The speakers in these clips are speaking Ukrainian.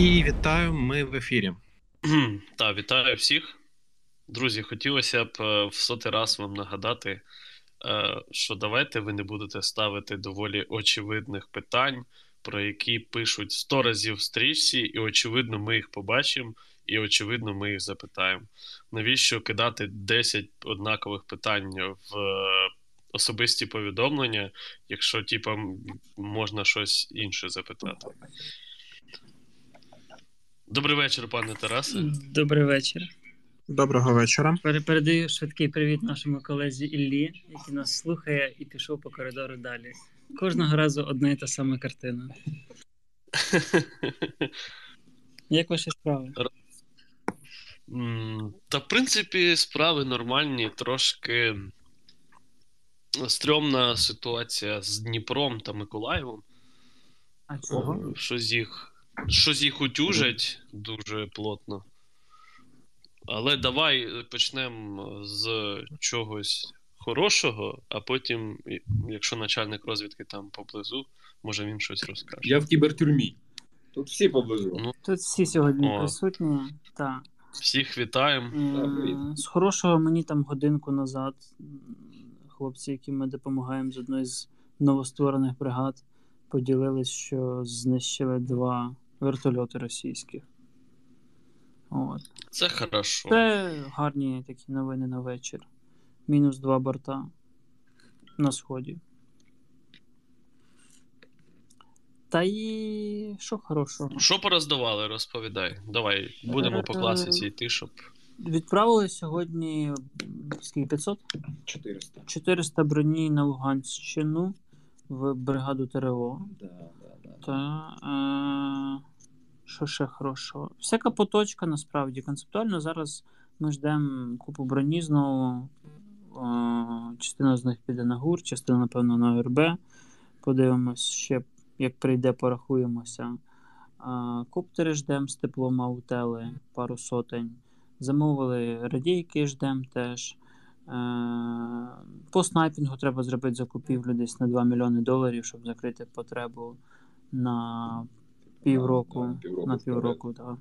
І вітаю, ми в ефірі. Так, вітаю всіх. Друзі, хотілося б е, в сотий раз вам нагадати, е, що давайте ви не будете ставити доволі очевидних питань, про які пишуть 100 разів в стрічці, і, очевидно, ми їх побачимо, і, очевидно, ми їх запитаємо. Навіщо кидати 10 однакових питань в е, особисті повідомлення, якщо, типа, можна щось інше запитати? Добрий вечір, пане Тарасе. Добрий вечір. Доброго вечора. Передаю швидкий привіт нашому колезі Іллі, який нас слухає і пішов по коридору далі. Кожного разу одна і та сама картина. Як ваші справи? Та, в принципі, справи нормальні, трошки стрьомна ситуація з Дніпром та Миколаєвом. А чого? Щось їх щось їх утюжать дуже плотно. Але давай почнемо з чогось хорошого, а потім, якщо начальник розвідки там поблизу, може він щось розкаже. Я в кібертюрмі. Тут всі поблизу. Ну, Тут всі сьогодні о. присутні. Так. Всіх вітаємо. З хорошого мені там годинку назад. Хлопці, яким ми допомагаємо з одної з новостворених бригад, поділились, що знищили два вертольоти російських. От. Це хорошо. Це гарні такі новини на вечір. Мінус два борта на сході. Та і що хорошого? Що пороздавали, розповідай. Давай, будемо по класиці йти, щоб. Відправили сьогодні скільки 500? 400 400 броні на Луганщину в бригаду ТРО. Да, да, да. Та, е... Що ще хорошого? Всяка поточка насправді. Концептуально зараз ми ждемо купу броні знову. О, частина з них піде на ГУР, частина, напевно, на РБ. Подивимось, ще як прийде, порахуємося. А, Коптери ждемо з теплом аутели, пару сотень. Замовили радійки, ждемо теж. Е, по снайпінгу треба зробити закупівлю десь на 2 мільйони доларів, щоб закрити потребу на Півроку. На півроку, на півроку так.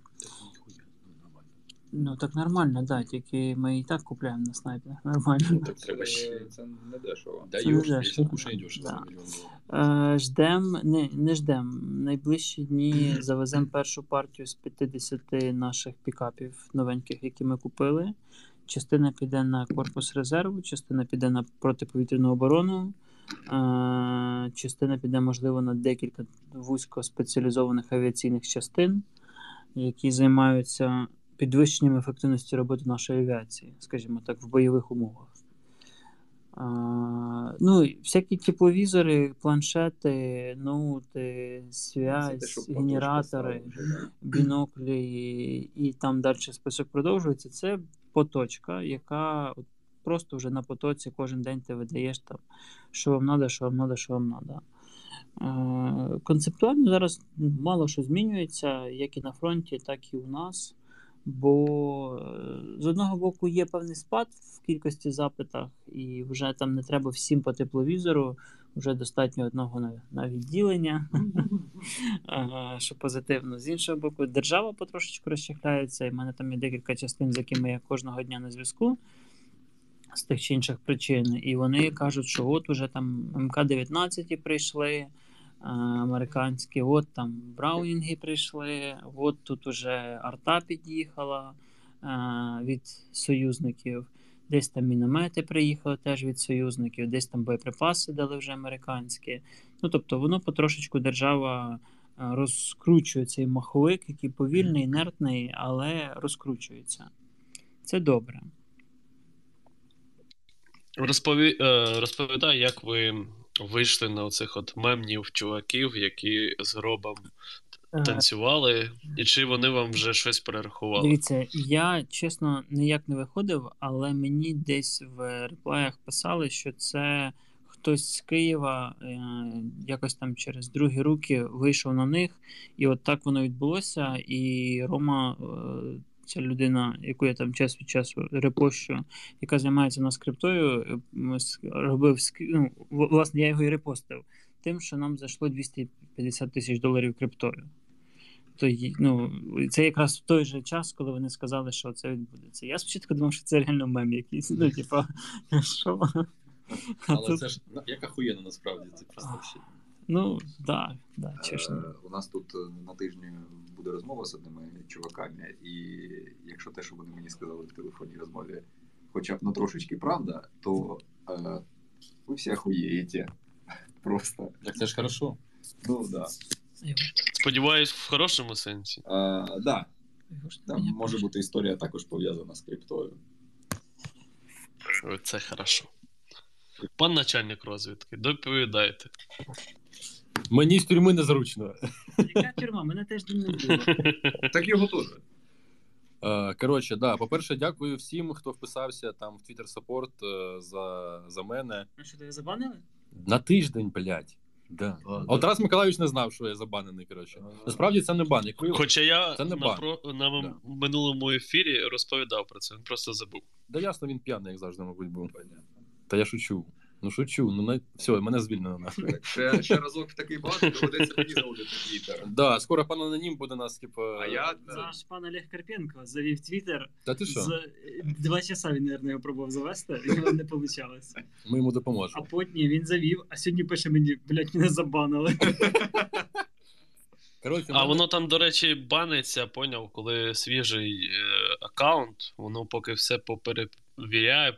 Ну так нормально, да, тільки ми і так купляємо на снайпер. Нормально. Так треба ще це не дешево. Даєш, кушай дешево. Е, ждем, не, не ждем. Найближчі дні завеземо першу партію з 50 наших пікапів новеньких, які ми купили. Частина піде на корпус резерву, частина піде на протиповітряну оборону. Частина піде, можливо, на декілька вузько спеціалізованих авіаційних частин, які займаються підвищенням ефективності роботи нашої авіації, скажімо так, в бойових умовах. А, Ну, Всякі тепловізори, планшети, ноути, связь, генератори, біноклі, і там далі список продовжується. Це поточка, яка просто вже на потоці кожен день ти видаєш там, що вам треба, що вам треба, що вам треба. Концептуально зараз мало що змінюється, як і на фронті, так і у нас. Бо е, з одного боку є певний спад в кількості запитах, і вже там не треба всім по тепловізору, вже достатньо одного на, відділення, що позитивно. З іншого боку, держава потрошечку розчехляється, і в мене там є декілька частин, з якими я кожного дня на зв'язку з тих чи інших причин. І вони кажуть, що от уже там МК-19 прийшли. Американські, от там Браунінги прийшли, от тут уже арта під'їхала від союзників, десь там міномети приїхали теж від союзників, десь там боєприпаси дали вже американські. Ну тобто, воно потрошечку держава розкручує цей маховик, який повільний, інертний, але розкручується. Це добре. Розпові... Е, розповідай, як ви вийшли на оцих от мемнів чуваків, які з гробом е. Танцювали, і чи вони вам вже щось перерахували? Дивіться, я чесно ніяк не виходив, але мені десь в реплаях писали, що це хтось з Києва е, якось там через другі руки вийшов на них, і от так воно відбулося. І Рома ця людина, яку я там час від часу репощу, яка займається на скриптою, робив ну, власне, я його і репостив, тим, що нам зайшло 250 тисяч доларів криптою. То ну, це якраз в той же час, коли вони сказали, що це відбудеться. Я спочатку думав, що це реально мем якийсь. Ну, типа, що? Але тут- це ж ну, як ахуєнно насправді, це просто ще. Ну, так, да, чесно. Е, У нас тут е, на тижні буде розмова з одними чуваками, і якщо те, що вони мені сказали в телефонній розмові, хоча б ну трошечки правда, то е, ви всі охуєєте. Просто. Так це ж хорошо. Ну да. Сподіваюсь, в хорошому сенсі. Е, да. Там може бути історія також пов'язана з криптою. Це хорошо. Пан начальник розвідки, доповідайте. Мені з тюрми незручно. Яка тюрма? Мене теж не було. Так його теж. Е, Коротше, да, по-перше, дякую всім, хто вписався там в Twitter саппорт е, за, за мене. А що, тебе забанили? На тиждень, блядь. Да. А, От Тарас Миколаївич не знав, що я забанений. Коротше. Насправді це не бан. Як ви... Хоча я Це не на, бан. про, на м- Да. минулому ефірі розповідав про це, він просто забув. Да ясно, він п'яний, як завжди, мабуть, був. Та я шучу. Ну шучу. Ну на... все, мене звільнено нахуй. Ще, ще разок в такий бат доведеться мені заводити твіттер. Да, скоро пан анонім буде нас, типу. А я Наш пан Олег Карпенко завів твіттер. Та ти що? З два часа він, мабуть, його пробував завести, і воно не вийшло. Ми йому допоможемо. А потім він завів, а сьогодні пише мені, блядь, мене забанили. Коротше, А мене- воно там, до речі, баниться, поняв, коли свіжий е, аккаунт, воно поки все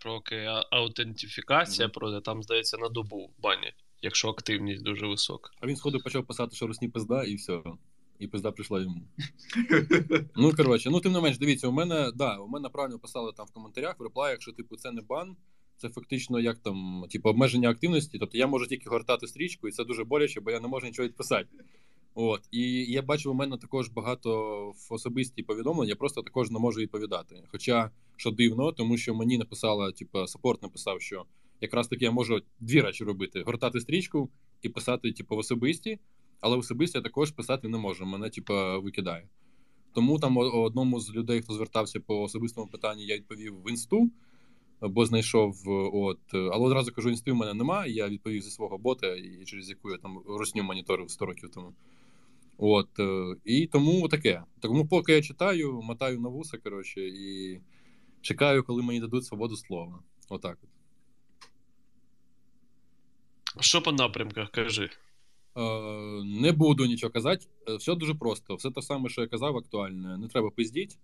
поки а- аутентифікація Мгм. пройде, там, здається, на добу банять, якщо активність дуже висока. А він сходу почав писати, що русні пизда, і все. І пизда прийшла йому. ну, коротше, ну тим не менш, дивіться, у мене, да, у мене правильно писали там в коментарях, в реплаях, що типу це не бан, це фактично як там, типу, обмеження активності. Тобто я можу тільки гортати стрічку, і це дуже боляче, бо я не можу нічого відписати. От. І я бачу, у мене також багато в особисті повідомлень, я просто також не можу відповідати. Хоча, що дивно, тому що мені написала, типу, саппорт написав, що якраз таки я можу дві речі робити: гортати стрічку і писати, типу, в особисті, але в особисті я також писати не можу. Мене, типу, викидає. Тому там одному з людей, хто звертався по особистому питанню, я відповів в інсту, бо знайшов. От, але одразу кажу, інсти в мене немає. Я відповів зі свого бота, і через яку я там русню моніторив 100 років тому. От, е, і тому таке. Тому поки я читаю, мотаю на вуса, коротше, і чекаю, коли мені дадуть свободу слова. Отак. От. Що по напрямках, кажи? Е, не буду нічого казати. Е, Все дуже просто. Все те саме, що я казав, актуальне. Не треба пиздіть.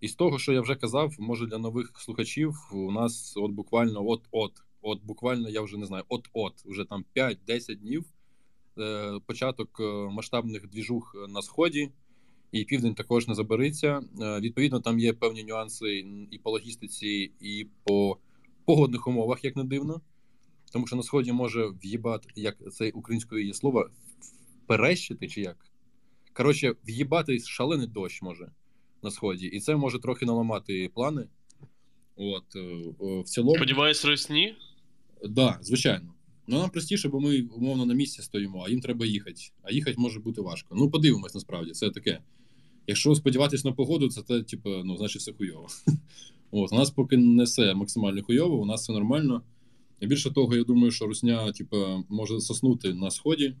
І з того, що я вже казав, може для нових слухачів, у нас от буквально от-от, от буквально, я вже не знаю, от-от, вже там 5-10 днів. Е, початок е, масштабних двіжух на сході, і південь також не забереться. Е, відповідно, там є певні нюанси і по логістиці, і по погодних умовах, як не дивно. Тому що на сході може в'їбати, як це українською є слово, перещити чи як. Коротше, в'їбати шалений дощ може на сході, і це може трохи наламати плани. От, в цілому. Сподіваюсь, росні? Так, да, звичайно. Ну нам простіше, бо ми умовно на місці стоїмо, а їм треба їхати. А їхати може бути важко. Ну, подивимось, насправді, це таке. Якщо сподіватись на погоду, це те, типу, ну, значить, все хуйово. От, у нас поки не все максимально хуйово, у нас все нормально. І більше того, я думаю, що русня, типу, може соснути на сході,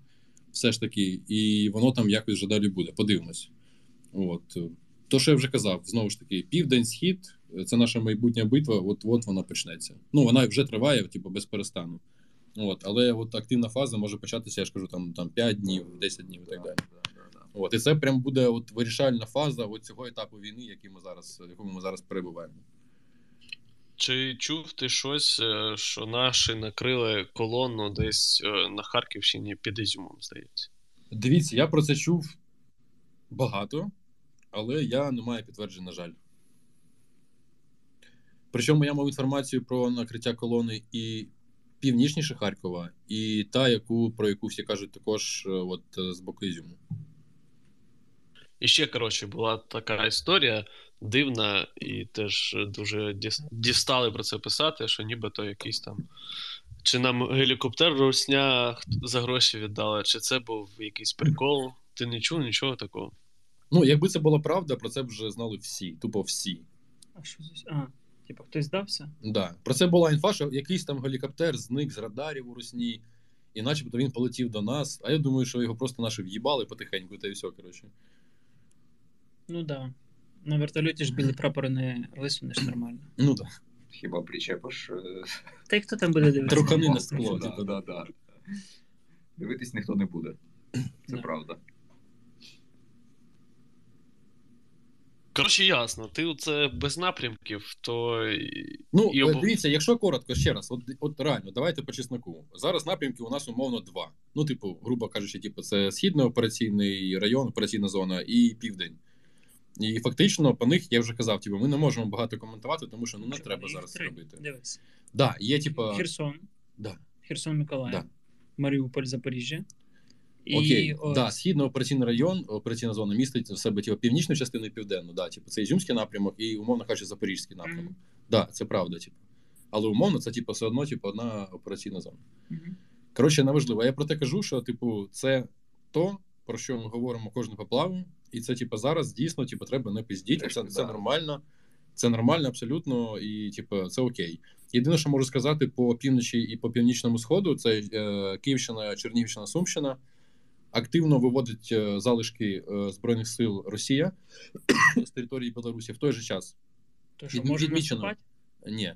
все ж таки, і воно там якось вже далі буде. Подивимось. От. То, що я вже казав, знову ж таки, південь, схід це наша майбутня битва, от от вона почнеться. Ну, вона вже триває, типу, без перестану. От, але от активна фаза може початися, я ж кажу, там, там 5 днів, 10 днів і так далі. От, і це прям буде от вирішальна фаза от цього етапу війни, який ми зараз, в якому ми зараз перебуваємо. Чи чув ти щось, е, що наші накрили колону десь е, на Харківщині під Ізюмом, здається? Дивіться, я про це чув багато, але я не маю підтверджень, на жаль. Причому я мав інформацію про накриття колони і північніше Харкова, і та, яку, про яку всі кажуть також е, от, е, з боку Ізюму. І ще, коротше, була така історія дивна, і теж дуже дістали про це писати, що нібито якийсь там. Чи нам гелікоптер русня за гроші віддали, чи це був якийсь прикол. Ти не чув нічого такого. Ну, якби це була правда, про це б вже знали всі, тупо всі. А що здесь? А, типу, хтось здався? Да. Про це була інфа, що якийсь там гелікоптер зник з радарів у Русні, і начебто він полетів до нас. А я думаю, що його просто наші в'їбали потихеньку, та й все, коротше. Ну да. На вертольоті ж білий прапор не висунеш нормально. Ну так. Хіба причепиш. е, Та й хто там буде дивитися? Трухани на скло, да, типу, да, да. Дивитись ніхто не буде. Це Да. правда. Коротше, ясно, ти це без напрямків, то. Ну, і обов- дивіться, якщо коротко, ще раз, от, от реально, давайте по чесноку. Зараз напрямків у нас умовно два. Ну, типу, грубо кажучи, типу, це східний операційний район, операційна зона і південь. І фактично по них я вже казав, типу, ми не можемо багато коментувати, тому що ну не Що, треба їх зараз це три. робити. Дивись. Да, є, типу, Херсон, да, Херсон, Миколаїв, Да. Маріуполь, Запоріжжя. І окей, о, да, східний операційний район, операційна зона містить в себе типу, північну частину і південну. Да, типу, це Ізюмський напрямок і, умовно кажучи, Запорізький напрямок. Мгм. Да, це правда, типу. Але умовно, це типу, все одно типу, одна операційна зона. Мгм. Коротше, неважливо. Я про те кажу, що, типу, це то, про що ми говоримо кожну поплаву, і це, типу, зараз дійсно, типу, треба не пиздіть, це, це нормально. Це нормально абсолютно, і типу, це окей. Єдине, що можу сказати по півночі і по північному сходу, це е, Київщина, Чернігівщина, Сумщина. Активно виводить е, залишки е, збройних сил Росія з території Білорусі в той же час. То що Від- може відмічено. Ні.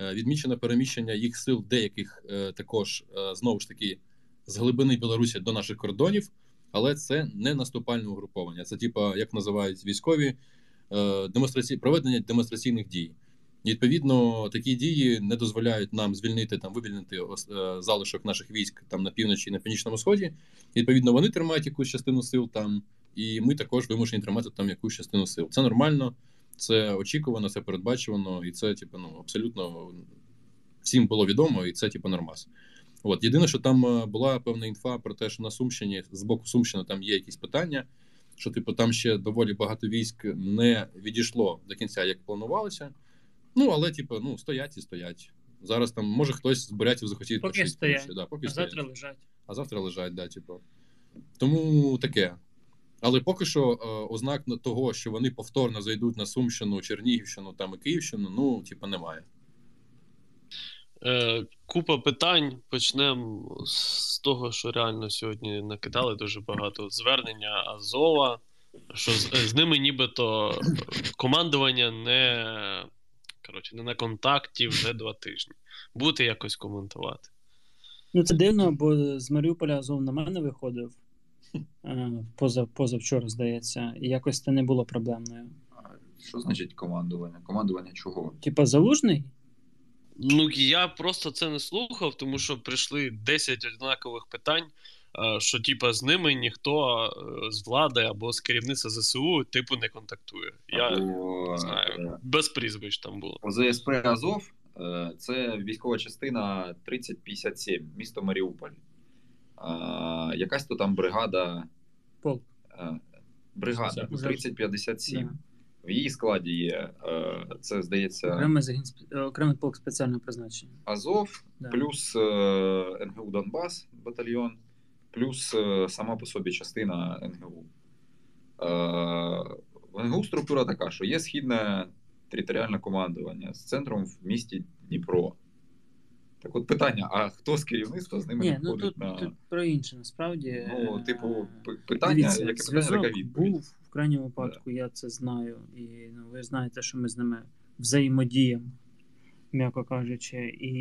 Е, Відмічено переміщення їх сил деяких також знову ж таки з глибини Білорусі до наших кордонів, але це не наступальне угруповання. Це, типа, як називають військові, е, демонстраці... проведення демонстраційних дій. Відповідно, такі дії не дозволяють нам звільнити там, вивільнити е, залишок наших військ там на півночі і на північному сході. Відповідно, вони тримають якусь частину сил там, і ми також вимушені тримати там якусь частину сил. Це нормально. Це очікувано, це передбачувано, і це, типу, ну, абсолютно всім було відомо, і це, типу, нормас. От єдине, що там е, була певна інфа про те, що на Сумщині з боку Сумщини там є якісь питання, що типу там ще доволі багато військ не відійшло до кінця, як планувалося. Ну, але, типу, ну, стоять і стоять. Зараз там, може, хтось з бурятів захотів Поки почути, стоять. Да, поки А стоять завтра лежать. а завтра лежать, да, типу. Тому таке. Але поки що е, ознак на- того, що вони повторно зайдуть на Сумщину, Чернігівщину там і Київщину, ну, типу, немає. Е, купа питань. Почнемо з того, що реально сьогодні накидали дуже багато звернення Азова, що з, з ними нібито командування не, коротше, не на контакті вже два тижні. Будете якось коментувати. Ну це дивно, бо з Маріуполя Азов на мене виходив е, поза, позавчора, здається, і якось це не було проблемною. А Що значить командування? Командування чого? Типа залужний? Ну, я просто це не слухав, тому що прийшли 10 однакових питань, що типа з ними ніхто е, з влади або з керівництва ЗСУ типу не контактує. Я Або, не знаю, е, без прізвищ там було. ОЗСП Азов е, це військова частина 3057, місто Маріуполь. А, Якась то там бригада. Полк. е, Бригада 3057. Да. В її складі є, е, це здається, Окремий, загін, е, окремий полк спеціального призначення. Азов, Да. плюс е, НГУ Донбас батальйон, плюс е, сама по собі частина НГУ. Е, в НГУ структура така, що є східне територіальне командування з центром в місті Дніпро. Так от питання: а хто з керівництва з ними Ні, ну тут, на. тут про інше насправді. Ну, Е, типу, питання, Дивіться, яке питання, така відповідь. був в крайньому випадку, я це знаю. І ну, ви знаєте, що ми з ними взаємодіємо, м'яко кажучи. І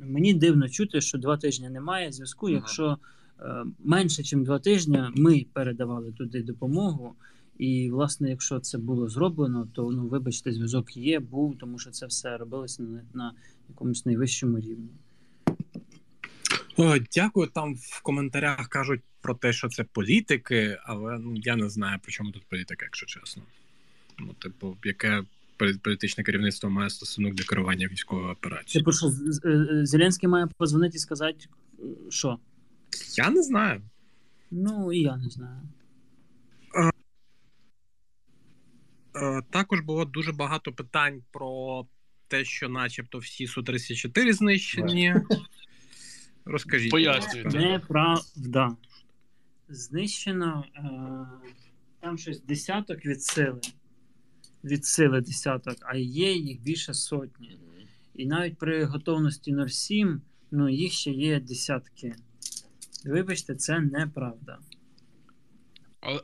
мені дивно чути, що два тижні немає зв'язку. Якщо е, менше, ніж два тижні, ми передавали туди допомогу. І, власне, якщо це було зроблено, то ну, вибачте, зв'язок є, був, тому що це все робилося на, на якомусь найвищому рівні. О, дякую. Там в коментарях кажуть про те, що це політики, але ну я не знаю, при чому тут політика, якщо чесно. Ну, типу, яке політичне керівництво має стосунок до керування військової операції? Типу, що е, Зеленський має позвонити і сказати, е, що? Я не знаю. Ну, і я не знаю. Е, Також було дуже багато питань про те, що, начебто, всі Су-34 знищені. Розкажіть. Пояснюйте. Неправда. Знищено е, там щось десяток від сили. Від сили десяток, а є їх більше сотні. І навіть при готовності 07, ну їх ще є десятки. Вибачте, це неправда.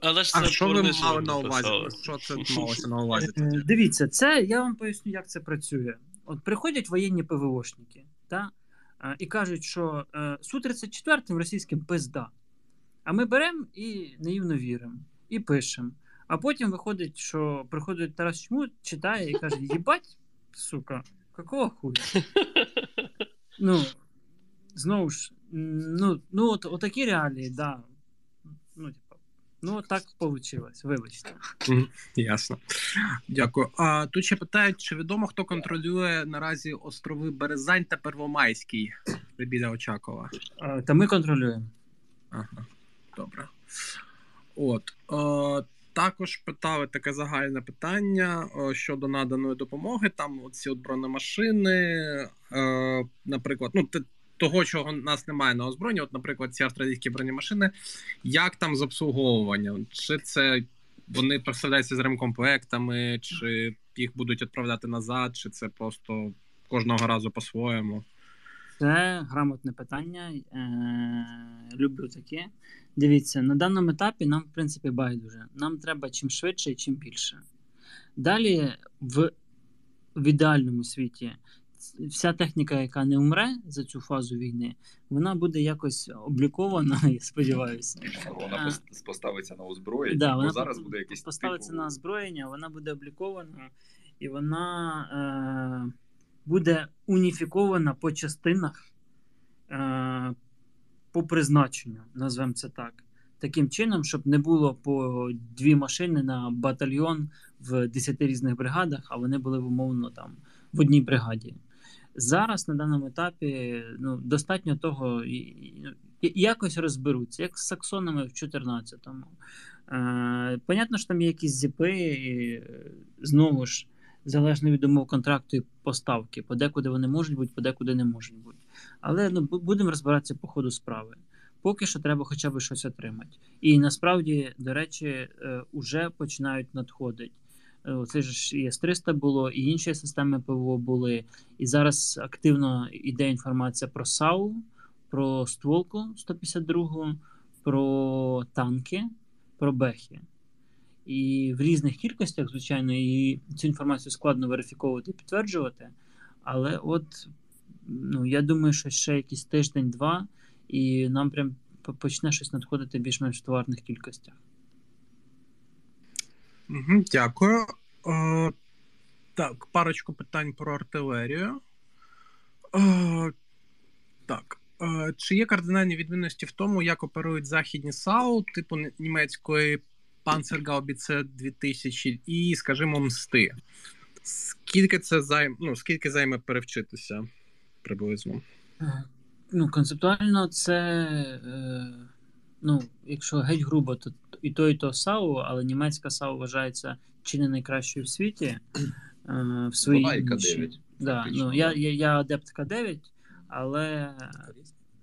Але, ж А що ви мали на увазі? Що це малося на увазі Е, тоді? Дивіться, це я вам поясню, як це працює. От приходять воєнні ПВОшники та, е, і кажуть, що е, Су-34 російським пизда. А ми беремо і наївно віримо, і пишемо. А потім виходить, що приходить Тарас Чмут, читає і каже: їбать, сука, какого хуя? Ну, знову ж, ну, ну от, отакі реалії, да. Ну, типа, ну так вийшло, вибачте. Ясно. Дякую. А тут ще питають, чи відомо, хто контролює наразі острови Березань та Первомайський біля Очакова? Е, Та ми контролюємо. Ага, добре. От. Е, також питали таке загальне питання е, щодо наданої допомоги. Там ці от бронемашини, е, наприклад, ну, того, чого нас немає на озброєнні, от, наприклад, ці австралійські бронемашини, як там з обслуговуванням? Чи це вони представляються з ремкомплектами, чи їх будуть відправляти назад, чи це просто кожного разу по-своєму? Це грамотне питання. Е, люблю таке. Дивіться, на даному етапі нам, в принципі, байдуже. Нам треба чим швидше і чим більше. Далі, в, в ідеальному світі, вся техніка, яка не умре за цю фазу війни, вона буде якось облікована, я сподіваюся. Вона А. поставиться на озброєння, Да, бо вона зараз буде якийсь поставиться типу... на озброєння, вона буде облікована і вона е, буде уніфікована по частинах е, по призначенню, назвемо це так. Таким чином, щоб не було по дві машини на батальйон в 10 різних бригадах, а вони були умовно там в одній бригаді. Зараз на даному етапі ну, достатньо того, якось розберуться, як з саксонами в 14-му. Е, понятно, що там є якісь зіпи, і, знову ж, залежно від умов контракту і поставки. Подекуди вони можуть бути, подекуди не можуть бути. Але ну, будемо розбиратися по ходу справи. Поки що треба хоча б щось отримати. І насправді, до речі, е, уже починають надходити. Е, Оце ж і С-300 було, і інші системи ПВО були. І зараз активно йде інформація про САУ, про стволку 152, про танки, про бехи. І в різних кількостях, звичайно, і цю інформацію складно верифіковувати і підтверджувати. Але от ну, я думаю, що ще якийсь тиждень-два, і нам прям почне щось надходити більш-менш в товарних кількостях. Дякую. Е, так, парочку питань про артилерію. Е, так. Е, чи є кардинальні відмінності в тому, як оперують західні САУ, типу німецької Panzergaubitze 2000 і, скажімо, мсти? Скільки це займе, ну, скільки займе перевчитися приблизно? Ну, концептуально, це, е, ну, якщо геть грубо, то і то, і то САУ, але німецька САУ вважається чи не найкращою в світі е, в своїй Вона. К9. Да, ну, я, я, я адепт К9, але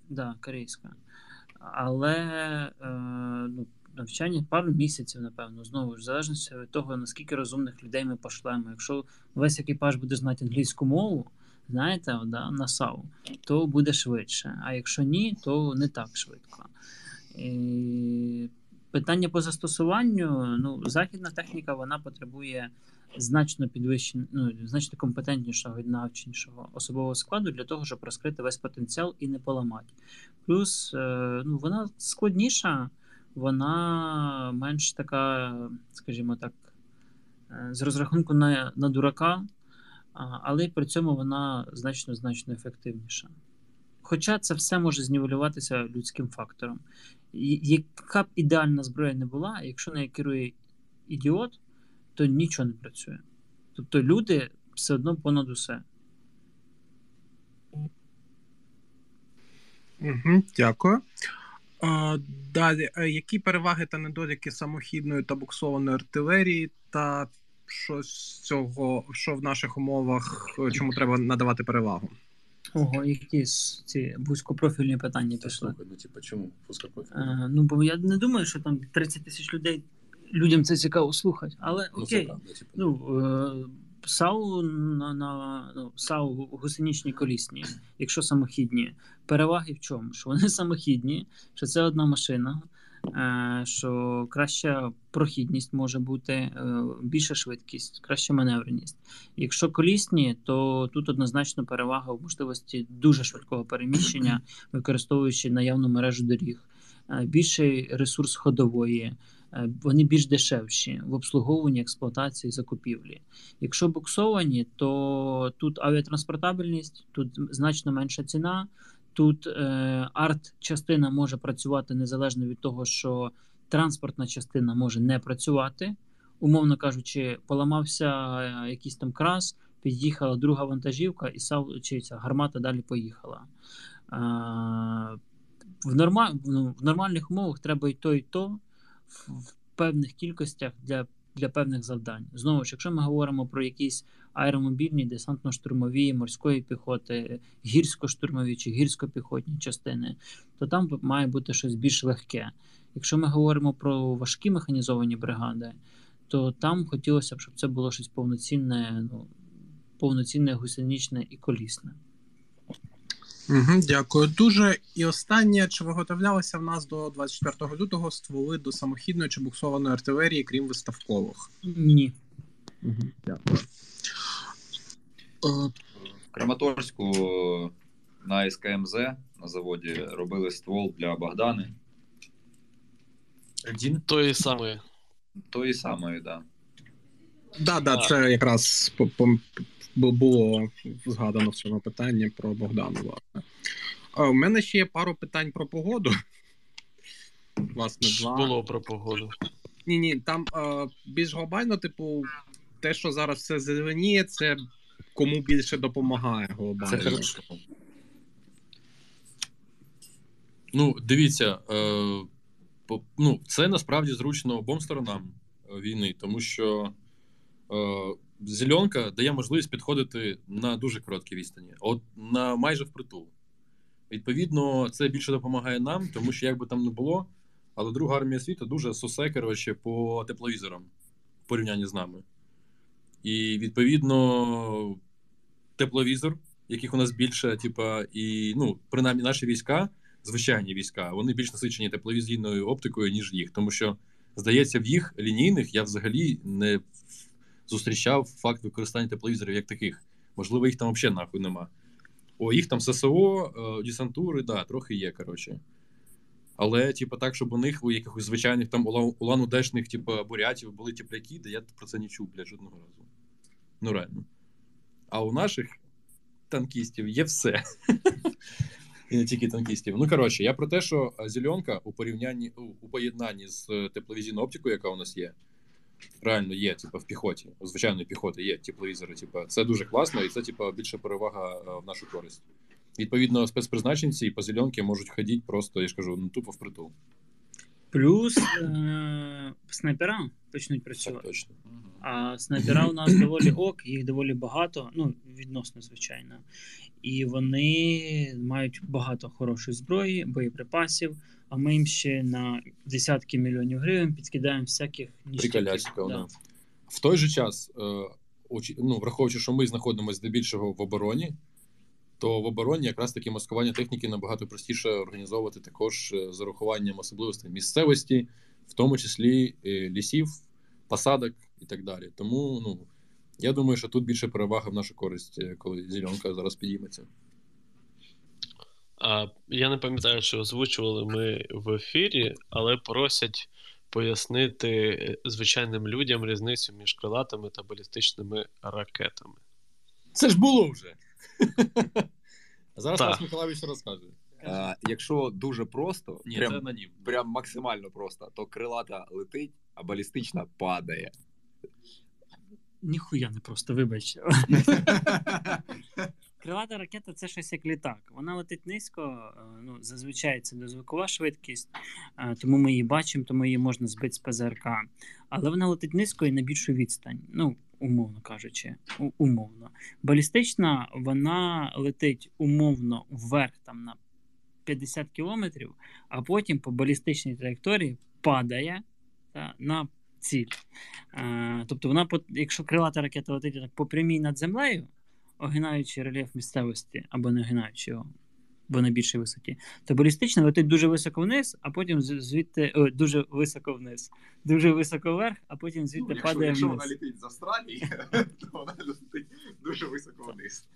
да, корейська. Але е, ну, навчання пару місяців, напевно, знову ж в залежності від того, наскільки розумних людей ми пошлемо. Якщо весь екіпаж буде знати англійську мову, знаєте, да, на САУ, то буде швидше. А якщо ні, то не так швидко. І питання по застосуванню, ну, західна техніка вона потребує значно підвищення, ну, значно компетентнішого і навченішого особового складу для того, щоб розкрити весь потенціал і не поламати. Плюс е, ну, вона складніша, вона менш така, скажімо так, е, з розрахунку на, на дурака, але при цьому вона значно значно ефективніша. Хоча це все може знівелюватися людським фактором. Яка б ідеальна зброя не була, якщо нею керує ідіот, то нічого не працює. Тобто люди все одно понад усе. Угу, дякую. А, далі, е, які переваги та недоліки самохідної та буксованої артилерії, та що з цього, що в наших умовах, чому треба надавати перевагу? Ого, які с- ці вузькопрофільні питання Та пішли. ну типа, чому пускапрофіль? Е, ну, бо я не думаю, що там 30 тисяч людей людям це цікаво слухати. Але Ну, це правда, типу. Ну, е, САУ на, на ну, САУ гусеничні колісні, якщо самохідні. Переваги в чому? Що вони самохідні, що це одна машина. е, що краща прохідність може бути, е, більша швидкість, краща маневреність. Якщо колісні, то тут однозначно перевага в можливості дуже швидкого переміщення, використовуючи наявну мережу доріг, е, більший ресурс ходової. Е, Вони більш дешевші в обслуговуванні, експлуатації, закупівлі. Якщо буксовані, то тут авіатранспортабельність, тут значно менша ціна. Тут е, арт-частина може працювати незалежно від того, що транспортна частина може не працювати. Умовно кажучи, поламався е, якийсь там крас, під'їхала друга вантажівка, і сав, чи ця гармата далі поїхала. Е, в, норма, ну, в нормальних умовах треба і то, і то в певних кількостях для, для певних завдань. Знову ж, якщо ми говоримо про якісь аеромобільні, десантно-штурмові, морської піхоти, гірсько-штурмові чи гірсько-піхотні частини, то там має бути щось більш легке. Якщо ми говоримо про важкі механізовані бригади, то там хотілося б, щоб це було щось повноцінне, ну, повноцінне, гусеничне і колісне. Угу, дякую дуже. І останнє, чи виготовлялися в нас до 24 лютого стволи до самохідної чи буксованої артилерії, крім виставкових? Ні. Угу, дякую. Е, В Краматорську на СКМЗ на заводі робили ствол для Богдани. Один? Тої самої. Тої самої, да. Да, да, це якраз по- було згадано в цьому питанні про Богдану, власне. А, У мене ще є пару питань про погоду. Власне, два. Було про погоду. Ні, ні, там е, більш глобально, типу, те, що зараз все зеленіє, це кому більше допомагає глобально. Це хорошо. Ну, дивіться, е, по- ну, це насправді зручно обом сторонам е, війни, тому що е, зеленка дає можливість підходити на дуже короткі відстані, от на майже впритул. Відповідно, це більше допомагає нам, тому що як би там не було, але друга армія світу дуже сосе, коротше, по тепловізорам в порівнянні з нами. І відповідно, тепловізор, яких у нас більше, типа, і ну, принаймні наші війська, звичайні війська, вони більш насичені тепловізійною оптикою, ніж їх. Тому що, здається, в їх лінійних я взагалі не зустрічав факт використання тепловізорів як таких. Можливо, їх там взагалі нахуй нема. О, їх там ССО, е, десантури, да, трохи є, коротше. Але, типу, так, щоб у них у якихось звичайних там улан-удешних, типу, бурятів були тепляки, да я про це не чув, блядь, жодного разу. Ну, реально. А у наших танкістів є все. І не тільки танкістів. Ну, коротше, я про те, що е, зеленка у порівнянні у поєднанні з е, тепловізійною оптикою, яка у нас є, реально є, типу, в піхоті, звичайної піхоти є тепловізори. Типу, це дуже класно, і це, типу, більша перевага е, в нашу користь. Відповідно, спецпризначенці по зеленки можуть ходити просто, я ж кажу, ну тупо впритул. Плюс е- снайпера почнуть Так працювати. точно. А снайпера у нас доволі ок, їх доволі багато, ну, відносно, звичайно. І вони мають багато хорошої зброї, боєприпасів, а ми їм ще на десятки мільйонів гривень підкидаємо всяких. Приколясиків, Да. В той же час, е, ну, враховуючи, що ми знаходимося здебільшого в обороні, то в обороні якраз таки маскування техніки набагато простіше організовувати також е, з урахуванням особливостей місцевості, в тому числі е, лісів, посадок і так далі. Тому ну, я думаю, що тут більше перевага в нашу користь, коли зеленка зараз підійметься. А, я не пам'ятаю, що озвучували ми в ефірі, але просять пояснити е, звичайним людям різницю між крилатими та балістичними ракетами. Це ж було вже. Зараз. Тарас Миколаївич розкаже. А, якщо дуже просто, Ні, прям, це прям максимально просто, то крилата летить, а балістична падає. Ніхуя не просто, вибач. Крилата ракета це щось як літак. Вона летить низько, е, ну, зазвичай це дозвукова швидкість, е, тому ми її бачимо, тому її можна збити з ПЗРК. Але вона летить низько і на більшу відстань. Ну, умовно кажучи, умовно. Балістична вона летить умовно вверх там на 50 кілометрів, а потім по балістичній траєкторії падає та, на ціль. Е, тобто, вона, якщо крилата ракета летить так по прямій над землею, огинаючи рельєф місцевості або не огинаючи його, бо на більшій висоті, то балістична летить дуже високо вниз, а потім звідти о, дуже високо вниз, дуже високо вверх, а потім звідти Ну, падає якщо вниз. вона летить з Австралії, то вона летить дуже високо вниз.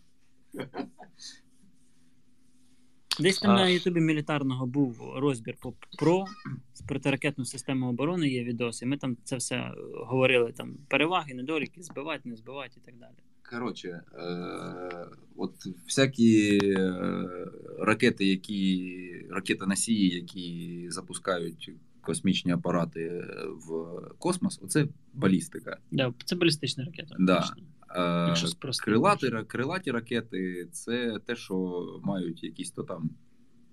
Десь там А. на Ютубі мілітарного був розбір по ПРО з протиракетну систему оборони. Є відоси. Ми там це все е, говорили. Там переваги, недоліки, збивати, не збивати і так далі. Коротше, е, от всякі е, ракети, які ракетоносії, які запускають космічні апарати в космос, оце балістика. Да, це балістична ракета. Да. Е, крилаті, крилаті ракети це те, що мають якісь то там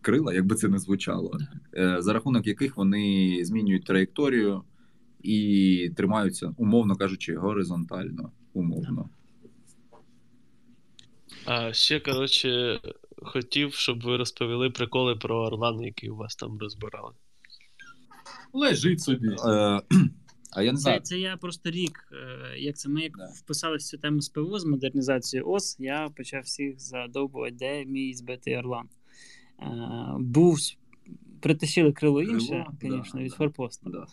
крила, як би це не звучало, е, за рахунок яких вони змінюють траєкторію і тримаються, умовно кажучи, горизонтально. Умовно. А ще, коротше, хотів, щоб ви розповіли приколи про Орлан, який у вас там розбирали. Лежить собі. Е, а я не Це, знаю. це я просто рік, е, як це ми як Да. вписали в цю тему з ПВО з модернізацією ОС, я почав всіх задовбувати, де мій збитий Орлан. Е, був притащили крило інше, да, звісно, від да. форпосту. Да,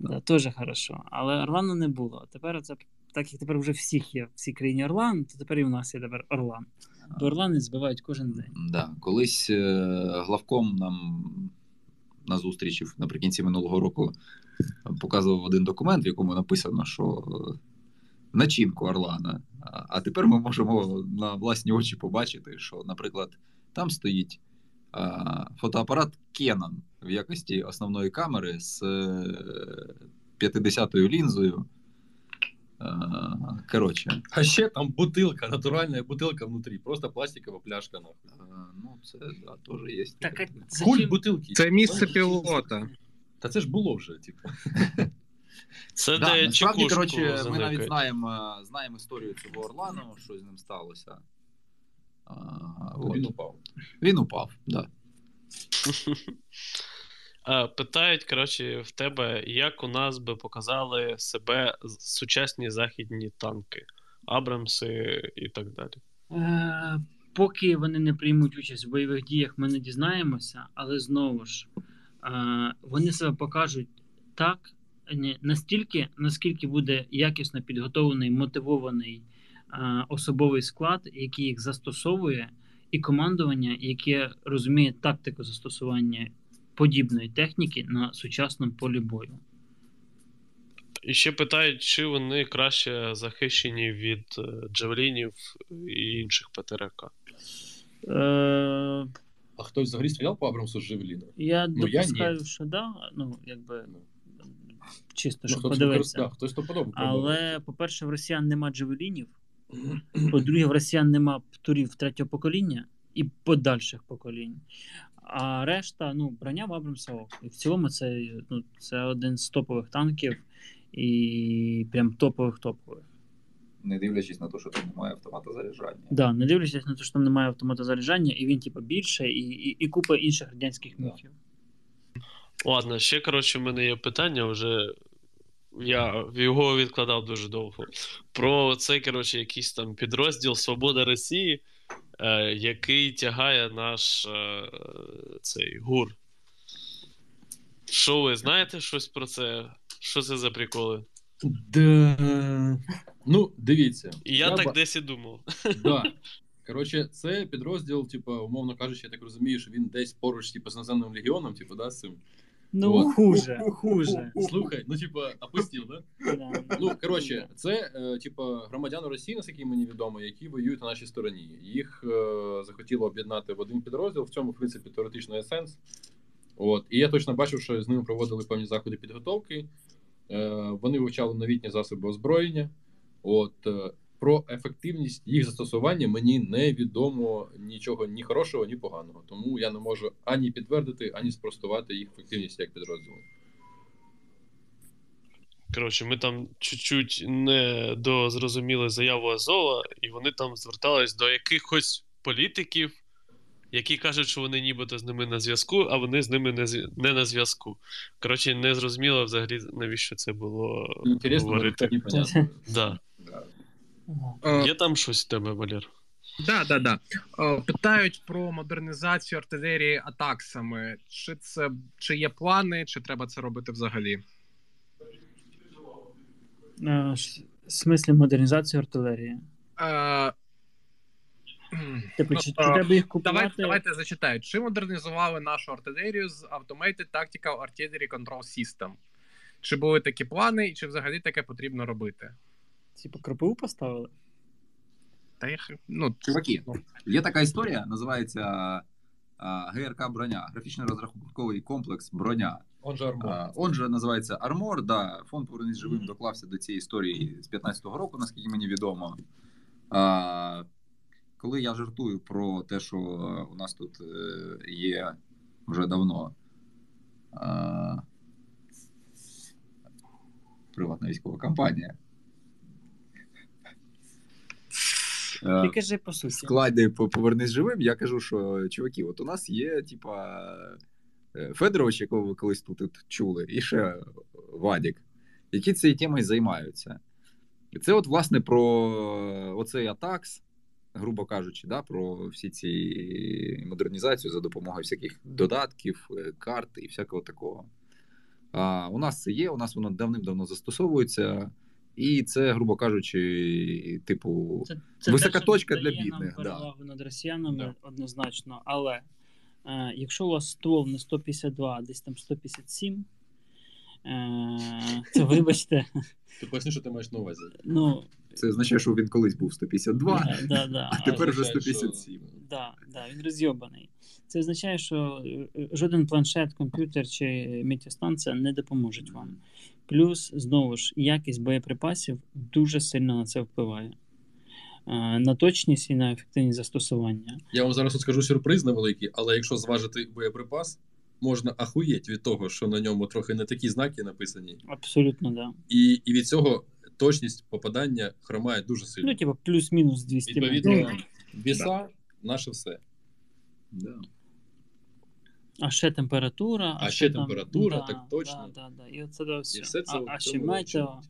Да, теж хорошо. Але Орлану не було. Тепер це так як тепер вже всіх є в цій країні Орлан, то тепер і у нас є тепер Орлан. Бо Орлани збивають кожен день. Да. Колись е, главком нам на зустрічі наприкінці минулого року показував один документ, в якому написано, що е, начинку Орлана. А, тепер ми можемо на власні очі побачити, що, наприклад, там стоїть фотоапарат Canon в якості основної камери з е, 50-ю лінзою. А, Коротше, А ще там бутилка, натуральна бутилка внутрі, просто пластикова пляшка, нахуй. а, ну це да, теж є. Так, а Культ зачем- бутилки. Це місце пілота. Та це ж було вже, типу. Це Да, де насправді, чекушку коротше, ми навіть знаємо, знаємо історію цього Орлану, що з ним сталося. А, Він от. упав. Він упав, да. А, Питають, коротше, в тебе, як у нас би показали себе сучасні західні танки, Абрамси і так далі. Е, поки вони не приймуть участь в бойових діях, ми не дізнаємося, але знову ж е, вони себе покажуть так, не, настільки, наскільки буде якісно підготовлений, мотивований е, особовий склад, який їх застосовує, і командування, яке розуміє тактику застосування подібної техніки на сучасному полі бою. І ще питають, чи вони краще захищені від е, джавелінів і інших ПТРК. Е, А хтось взагалі стріляв по Абрамсу з Жевеліна? я Ну, я що да, ну, якби Ну. чисто, Ну, щоб хтось, подивитися. да, хтось то подобав. Але, по-перше, в росіян нема джавелінів, по-друге, в росіян нема птурів третього покоління і подальших поколінь. А решта, ну, броня в Абрамса ок. І в цілому це, ну, це один з топових танків і прям топових топових. Не дивлячись на те, що там немає автомата заряджання. Да, не дивлячись на те, що там немає автомата заряджання, і він, типу, більше, і, і, і купа інших радянських Да. Ладно, ще, коротше, в мене є питання вже. Я його відкладав дуже довго. Про цей, коротше, якийсь там підрозділ Свобода Росії, е, який тягає наш е, цей гур. Що ви знаєте щось про це? Що це за приколи? Да. Ну, дивіться. І я, так ба- десь і думав. Да. Коротше, це підрозділ, типу, умовно кажучи, я так розумію, що він десь поруч, типу, з наземним легіоном, типу, да, з цим. Ну, хуже, хуже. Слухай, ну, типу, опустів, да? Да. Ну, коротше, це, е, типу, громадяни Росії, наскільки мені відомо, які воюють на нашій стороні. Їх е, захотіло об'єднати в один підрозділ. В цьому, в принципі, теоретично є сенс. От. І я точно бачив, що з ними проводили певні заходи підготовки. Е, вони вивчали новітні засоби озброєння. От. Про ефективність їх застосування мені не відомо нічого ні хорошого, ні поганого. Тому я не можу ані підтвердити, ані спростувати їх ефективність як підрозділу. Коротше, ми там чуть-чуть не дозрозуміли заяву Азова, і вони там звертались до якихось політиків, які кажуть, що вони нібито з ними на зв'язку, а вони з ними не, зв'я- не на зв'язку. Коротше, не зрозуміло взагалі, навіщо це було Інтересно, говорити. Да. Е, Є там щось в тебе, Валер? Да, да, да. Е, Питають про модернізацію артилерії атаксами. Чи це чи є плани, чи треба це робити взагалі? Е, В смислі модернізацію артилерії. Е, Типу, Ну, чи, чи треба їх купувати? Давайте, давайте зачитаю. Чи модернізували нашу артилерію з Automated Tactical Artillery Control System? Чи були такі плани, і чи взагалі таке потрібно робити? Типу, кропиву поставили? Та їх, ну, Чуваки, є така історія, називається а, ГРК Броня, графічний розрахунковий комплекс броня. Он же армор. А, Он же називається Армор. Да, фонд «Повернись живим доклався до цієї історії з 15-го року, наскільки мені відомо. А, коли я жартую про те, що у нас тут е, є вже давно а, приватна військова компанія. Е, Ти кажи по суті. складі по повернись живим, я кажу, що чуваки, от у нас є, типа, е, Федорович, якого ви колись тут чули, і ще Вадік, які цією темою займаються. І це, от, власне, про оцей атакс, грубо кажучи, да, про всі ці модернізацію за допомогою всяких додатків, е, карт і всякого такого. А, у нас це є, у нас воно давним-давно застосовується. І це, грубо кажучи, типу, Це, це Висока те, точка для дає нам бідних, да. над росіянами Да. однозначно. Але е, якщо у вас ствол не 152, а десь там 157, е, то вибачте, Ти поясни, що ти маєш на увазі. ну Це означає, що він колись був 152, да, да, да, а тепер вже означає, що- 157. Да, да, він розйобаний. Це означає, що е, жоден планшет, комп'ютер чи метеостанція не допоможуть вам. Плюс, знову ж, якість боєприпасів дуже сильно на це впливає. Е, На точність і на ефективність застосування. Я вам зараз скажу сюрприз невеликий, але якщо зважити боєприпас, можна ахуєть від того, що на ньому трохи не такі знаки написані, Абсолютно, да. і, і від цього точність попадання хромає дуже сильно. Ну, типу, плюс-мінус 200 Відповідно, біса наше все. Да. А ще температура. А ще там- температура, так точно. Да, да, да. І оце да, все. І все це а, а ще метео.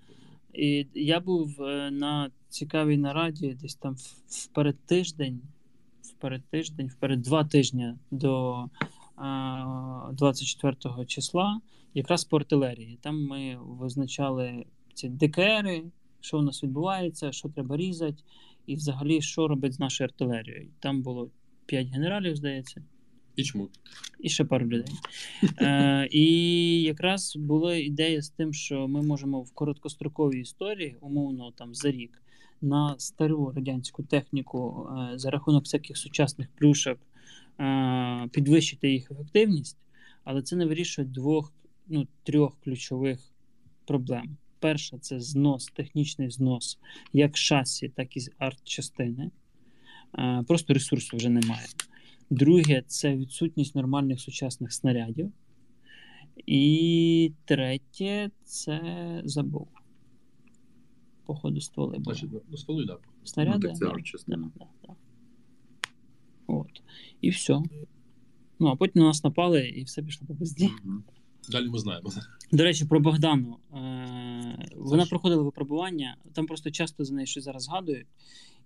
І я був е, на цікавій нараді десь там вперед тиждень, вперед тиждень, вперед два тижні до е, 24 числа, якраз по артилерії. Там ми визначали ці ДКРи, що у нас відбувається, що треба різати, і взагалі, що робить з нашою артилерією. Там було 5 генералів, здається І чмут. і ще пару людей. Е, і якраз була ідея з тим, що ми можемо в короткостроковій історії, умовно там за рік, на стару радянську техніку е, за рахунок всяких сучасних плюшок е, підвищити їх ефективність, але це не вирішує двох, ну, трьох ключових проблем. Перша це знос, технічний знос як шасі, так і арт-частини. Е, Просто ресурсу вже немає. Друге це відсутність нормальних сучасних снарядів. І третє це забув. Походу, стволи були. Значить, ну, стволи, да. Снаряди? Ну, так це да, да, да, да. От. І все. Ну, а потім на нас напали, і все пішло по безді. Мгм. Далі ми знаємо. До речі, про Богдану. Е, вона проходила випробування, там просто часто за неї щось зараз згадують.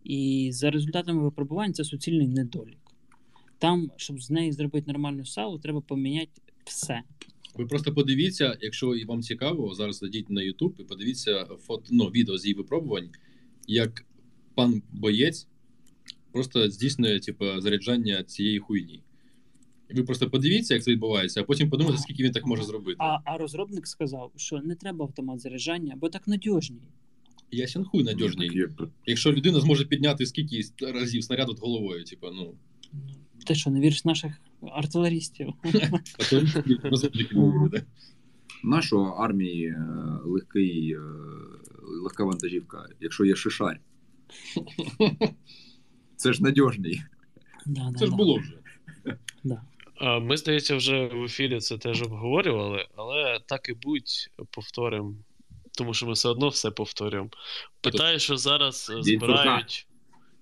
І за результатами випробувань це суцільний недолік. Там, щоб з неї зробити нормальну салу, треба поміняти все. Ви просто подивіться, якщо і вам цікаво, зараз зайдіть на YouTube і подивіться фото, ну, відео з її випробувань, як пан боєць просто здійснює типу, заряджання цієї хуйні. І ви просто подивіться, як це відбувається, а потім подумайте, скільки він так може зробити. А, а розробник сказав, що не треба автомат заряджання, бо так надіжній. Ясен хуй Ну, надіжний. Якщо людина зможе підняти скільки разів снаряд над головою, типу, ну, Ну, Ти що, не віриш наших артилерістів? Нашу армії е, легкий, е, легка вантажівка, якщо є шишарь. Це ж надіжний. Да, да, Це ж да. було вже. Да. А, Ми, здається, вже в ефірі це теж обговорювали, але так і будь повторимо, тому що ми все одно все повторюємо. Питаю, що зараз е, збирають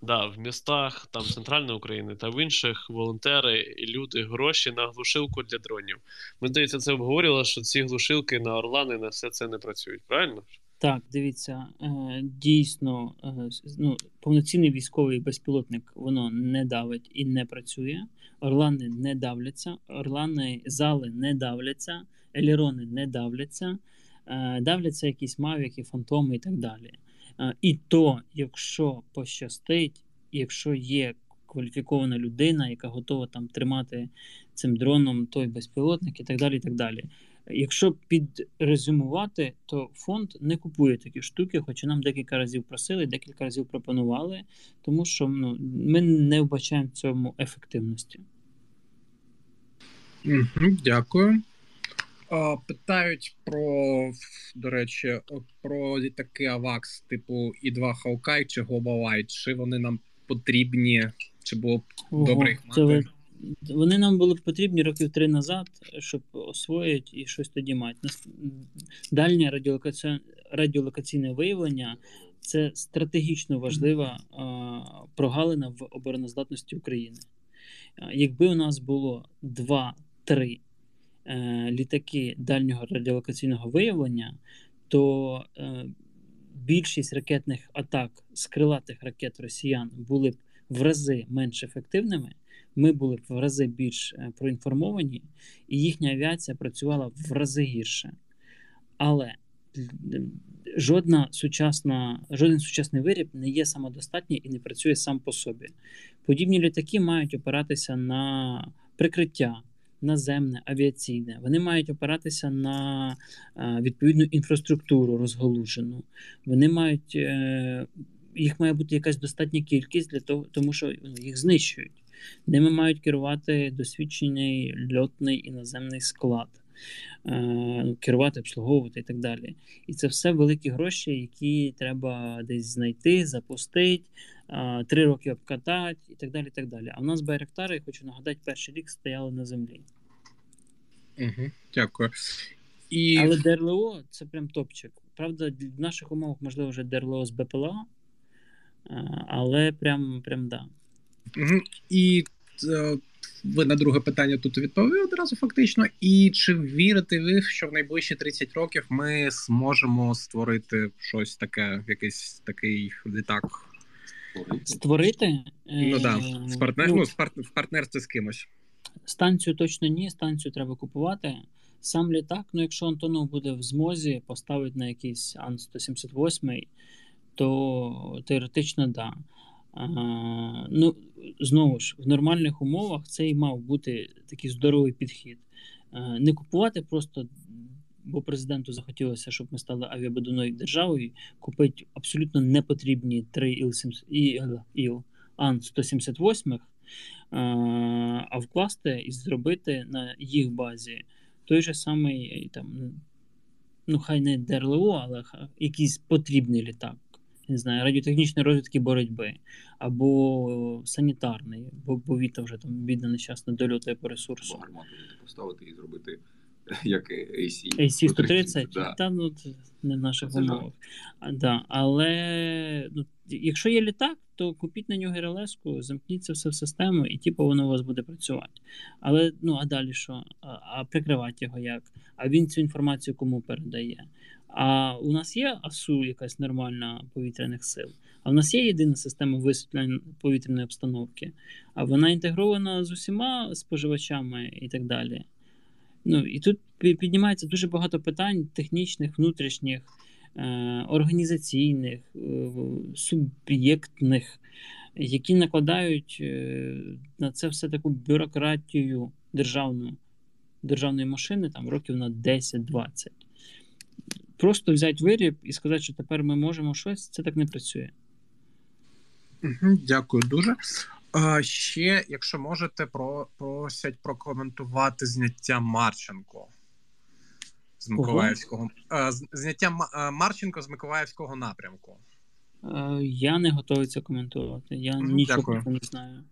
да, в містах там Центральної України та в інших волонтери і люди гроші на глушилку для дронів. Ми, здається, це обговорювали, що ці глушилки на Орлани на все це не працюють, правильно? Так, дивіться, е, дійсно, е, ну, повноцінний військовий безпілотник воно не давить і не працює. Орлани не давляться, орлани зали не давляться, елірони не давляться, е, давляться якісь мавіки, фантоми і так далі. І то, якщо пощастить, якщо є кваліфікована людина, яка готова там тримати цим дроном той безпілотник і так далі. і так далі. Якщо підрезюмувати, то фонд не купує такі штуки, хоча нам декілька разів просили, декілька разів пропонували, тому що ну, ми не вбачаємо в цьому ефективності. Дякую. Питають про, до речі, про літаки Авакс, типу І2 Hawkeye чи Global Чи вони нам потрібні, чи було б Ого, добре їх мати? Вони нам були потрібні років три назад, щоб освоїти і щось тоді мати. Дальнє радіолокаційне, радіолокаційне виявлення це стратегічно важлива а, прогалина в обороноздатності України. Якби у нас було два-три е, літаки дальнього радіолокаційного виявлення, то е, більшість ракетних атак з крилатих ракет росіян були б в рази менш ефективними ми були б в рази більш е, проінформовані, і їхня авіація працювала в рази гірше. Але жодна сучасна, жоден сучасний виріб не є самодостатній і не працює сам по собі. Подібні літаки мають опиратися на прикриття. Наземне, авіаційне, вони мають опиратися на е, відповідну інфраструктуру розгалужену. Вони мають, е, їх має бути якась достатня кількість для того, тому що ну, їх знищують. Ними мають керувати досвідчений льотний іноземний склад, е, керувати, обслуговувати і так далі. І це все великі гроші, які треба десь знайти, запустити, е, три роки обкатати і так далі. і так далі. А в нас Байрактари, хочу нагадати, перший рік стояли на землі. Угу, Дякую. І... Але ДРЛО це прям топчик. Правда, в наших умовах, можливо, вже ДРЛО з БПЛА, е, але прям прям да. І е, ви на друге питання тут відповіли одразу фактично. І чи вірите ви, що в найближчі 30 років ми зможемо створити щось таке, якийсь такий літак? Створити? Ну так, в, партнер... ну, ну, в партнерстві з кимось. Станцію точно ні, станцію треба купувати. Сам літак, ну якщо Антонов буде в змозі поставити на якийсь Ан-178, то теоретично так. Да. Ну, знову ж, в нормальних умовах це і мав бути такий здоровий підхід. Не купувати просто, бо президенту захотілося, щоб ми стали авіабудівною державою, купити абсолютно непотрібні три Іл Ан-178, а вкласти і зробити на їх базі той же самий там, ну хай не ДРЛО, але якийсь потрібний літак не знаю, радіотехнічної розвідки боротьби, або санітарний, бо бо Віта вже там бідна нещасна дольотує по ресурсу. Гармату поставити і зробити як AC. AC 130, да. та ну не в наших умовах. Да. Але ну, якщо є літак, то купіть на нього РЛС-ку, замкніть це все в систему, і типу воно у вас буде працювати. Але ну а далі що? А, а прикривати його як? А він цю інформацію кому передає? А у нас є АСУ, якась нормальна повітряних сил. А в нас є єдина система висвітлення повітряної обстановки, а вона інтегрована з усіма споживачами і так далі. Ну і тут піднімається дуже багато питань технічних, внутрішніх, е, організаційних, е, суб'єктних, які накладають е, на це все таку бюрократію державну, державної машини там років на 10-20 просто взяти виріб і сказати, що тепер ми можемо щось, це так не працює. Дякую дуже. А, Ще, якщо можете, про, просять прокоментувати зняття Марченко з Миколаївського. Зняття Марченко з Миколаївського напрямку. Я не готовий це коментувати. Я нічого не знаю.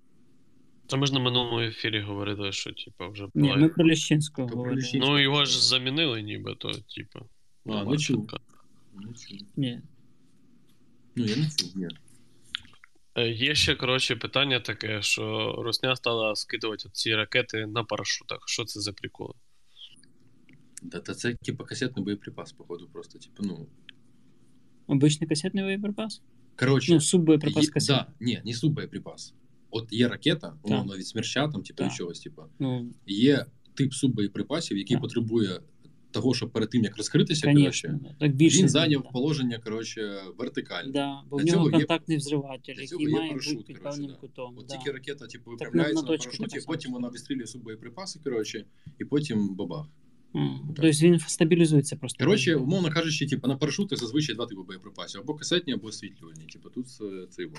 Та ми ж на минулому ефірі говорили, що типу, вже Ні, ми про Ліщинського говорили. Ну його ж замінили, ніби то, типу. А, не чув. Не чув. Ні. Ну, я не чув, ні. Е, є ще, коротше, питання таке, що Росня стала скидувати ці ракети на парашутах. Що це за приколи? Да, та це, типа, касетний боєприпас, походу, просто, типу, ну. Обичний касетний боєприпас? Коротше, Ну, суббоєприпас є, касет. да, ні, не суббоєприпас. От є ракета, умовно від смерча, там, типу, Так. чогось, типу. Ну, Є тип суббоєприпасів, який Так. потребує того, щоб перед тим, як розкритися, коротше. Так більше він зайняв да. положення, коротше, вертикальне. Да, бо в нього цього є- контактний взриватель, Для який цього є має парашут, бути під коротше, певним да. кутом. От да. тільки ракета, типу, на- виправляється на на, точці парашуті, потім вона вистрілює суббоєприпаси, коротше, і потім бабах. Так. Тобто він стабілізується просто. Коротше, умовно кажучи, типу, на парашутах зазвичай два типи боєприпасів: або касетні, або освітлювальні. Типу, тут е, це його.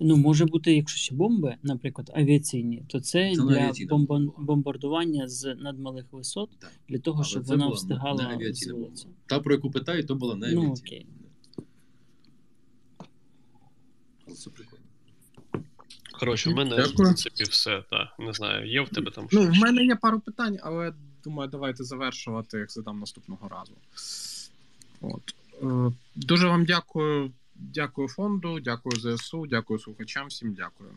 Ну, може бути, якщо ще бомби, наприклад, авіаційні, то це, Це для бомбон- бомба бомбардування з надмалих висот, Так. для того, Але щоб це вона була не встигала авіаційна Та, про яку питають, то була не Ну, авіаційна. окей. Це прикольно. Коротше, в мене в принципі все. Так, не знаю, є в тебе там Ну, в мене є пару питань, але думаю, давайте завершувати, як задам наступного разу. От. Е, Дуже вам дякую. Дякую фонду, дякую ЗСУ, дякую слухачам, всім дякую.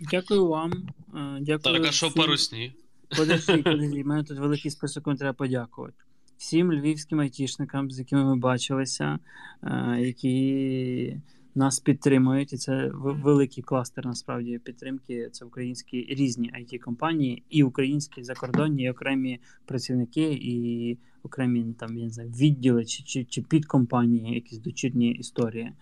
Дякую вам. е, Дякую. Так, а що всім- парусні? Подожди, подожди, в мене тут великий список, кому треба подякувати. Всім львівським айтішникам, з якими ми бачилися, е, які нас підтримують. І це великий кластер насправді підтримки. Це українські різні it компанії і українські закордонні, і окремі працівники, і окремі там я не знаю, відділи чи, чи, чи підкомпанії, якісь дочірні історії.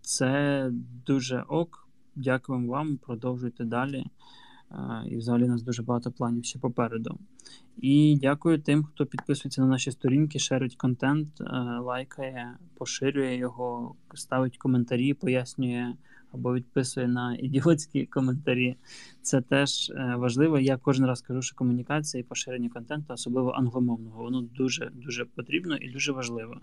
Це дуже ок. Дякуємо вам. Продовжуйте далі. І взагалі у нас дуже багато планів ще попереду. І дякую тим, хто підписується на наші сторінки, шерить контент, е, лайкає, поширює його, ставить коментарі, пояснює або відписує на ідіотські коментарі. Це теж е, важливо. Я кожен раз кажу, що комунікація і поширення контенту, особливо англомовного, воно дуже дуже потрібно і дуже важливо.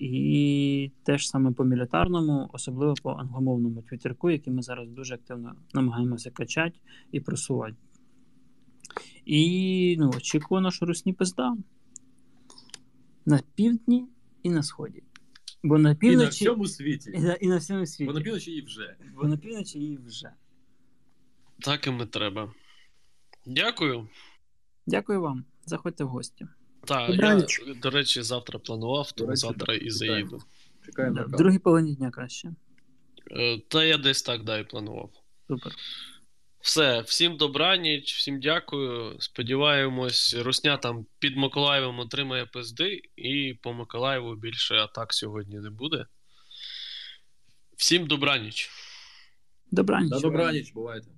І теж саме по мілітарному, особливо по англомовному твіттерку, який ми зараз дуже активно намагаємося качати і просувати. І ну, очікую що русні пизда на півдні і на сході. Бо на І на всьому світі. і на, і на всьому світі. Бо на півночі і вже. Бо на півночі і вже. Так і ми треба. Дякую. Дякую вам. Заходьте в гості. Так, я, до речі, завтра планував, тому речі, завтра і заїду. Чекаємо Да, в другій половині дня краще. Е, Та я десь так да, і планував. Супер. Все, всім добраніч, всім дякую. Сподіваємось, Русня там під Миколаєвом отримає пизди, і по Миколаєву більше атак сьогодні не буде. Всім добраніч. Добраніч. Добра добраніч, бувайте.